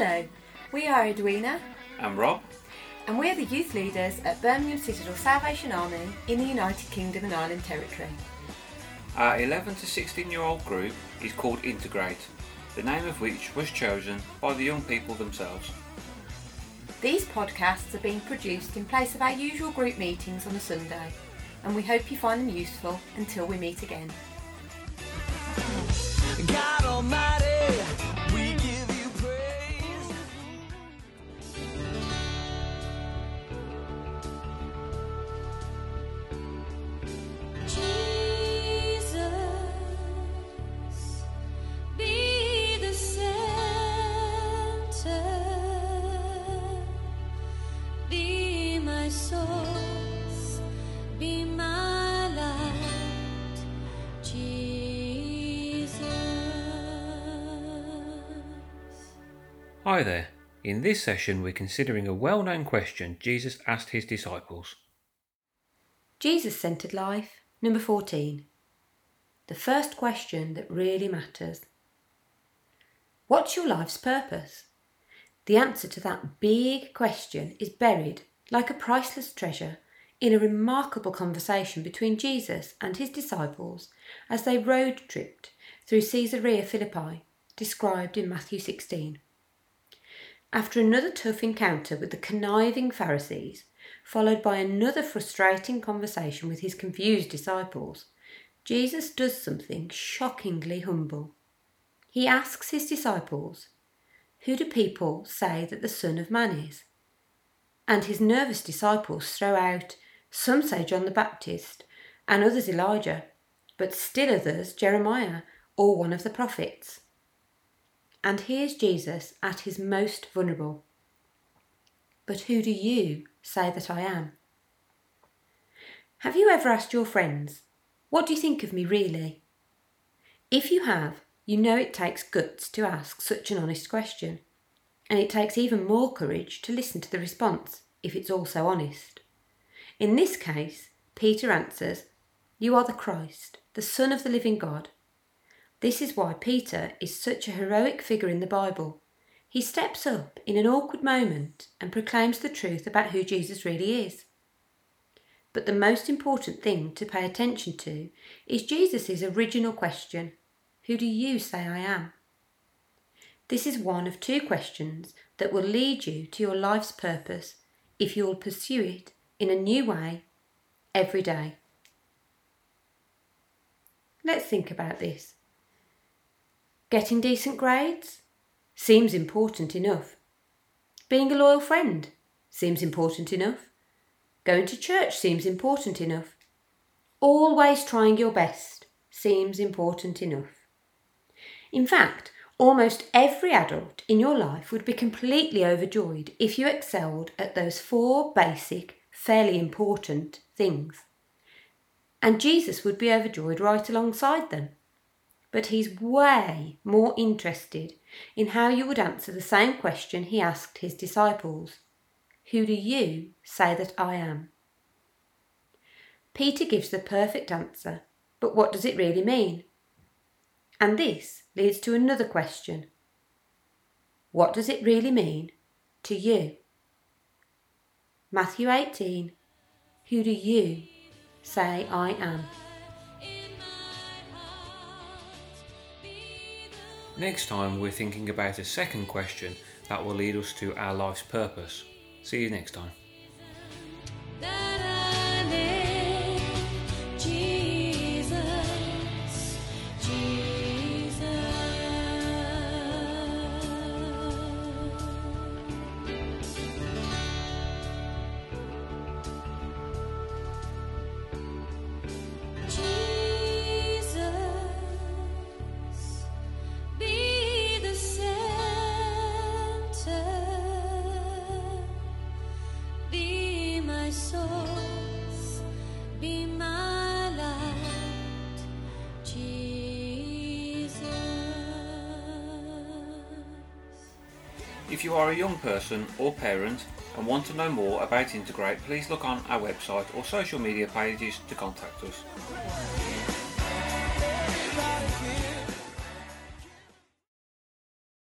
Hello, we are Edwina I'm Rob. and we're the youth leaders at Birmingham Citadel Salvation Army in the United Kingdom and Ireland Territory. Our 11 to 16 year old group is called Integrate, the name of which was chosen by the young people themselves. These podcasts are being produced in place of our usual group meetings on a Sunday, and we hope you find them useful until we meet again. Hi there. In this session, we're considering a well known question Jesus asked his disciples. Jesus centered life, number 14. The first question that really matters What's your life's purpose? The answer to that big question is buried, like a priceless treasure, in a remarkable conversation between Jesus and his disciples as they road tripped through Caesarea Philippi, described in Matthew 16. After another tough encounter with the conniving Pharisees, followed by another frustrating conversation with his confused disciples, Jesus does something shockingly humble. He asks his disciples, Who do people say that the Son of Man is? And his nervous disciples throw out, Some say John the Baptist, and others Elijah, but still others Jeremiah or one of the prophets. And here's Jesus at his most vulnerable. But who do you say that I am? Have you ever asked your friends, What do you think of me really? If you have, you know it takes guts to ask such an honest question, and it takes even more courage to listen to the response if it's also honest. In this case, Peter answers, You are the Christ, the Son of the living God. This is why Peter is such a heroic figure in the Bible. He steps up in an awkward moment and proclaims the truth about who Jesus really is. But the most important thing to pay attention to is Jesus' original question Who do you say I am? This is one of two questions that will lead you to your life's purpose if you will pursue it in a new way every day. Let's think about this. Getting decent grades? Seems important enough. Being a loyal friend? Seems important enough. Going to church seems important enough. Always trying your best seems important enough. In fact, almost every adult in your life would be completely overjoyed if you excelled at those four basic, fairly important things. And Jesus would be overjoyed right alongside them. But he's way more interested in how you would answer the same question he asked his disciples Who do you say that I am? Peter gives the perfect answer, but what does it really mean? And this leads to another question What does it really mean to you? Matthew 18 Who do you say I am? Next time, we're thinking about a second question that will lead us to our life's purpose. See you next time. If you are a young person or parent and want to know more about Integrate, please look on our website or social media pages to contact us.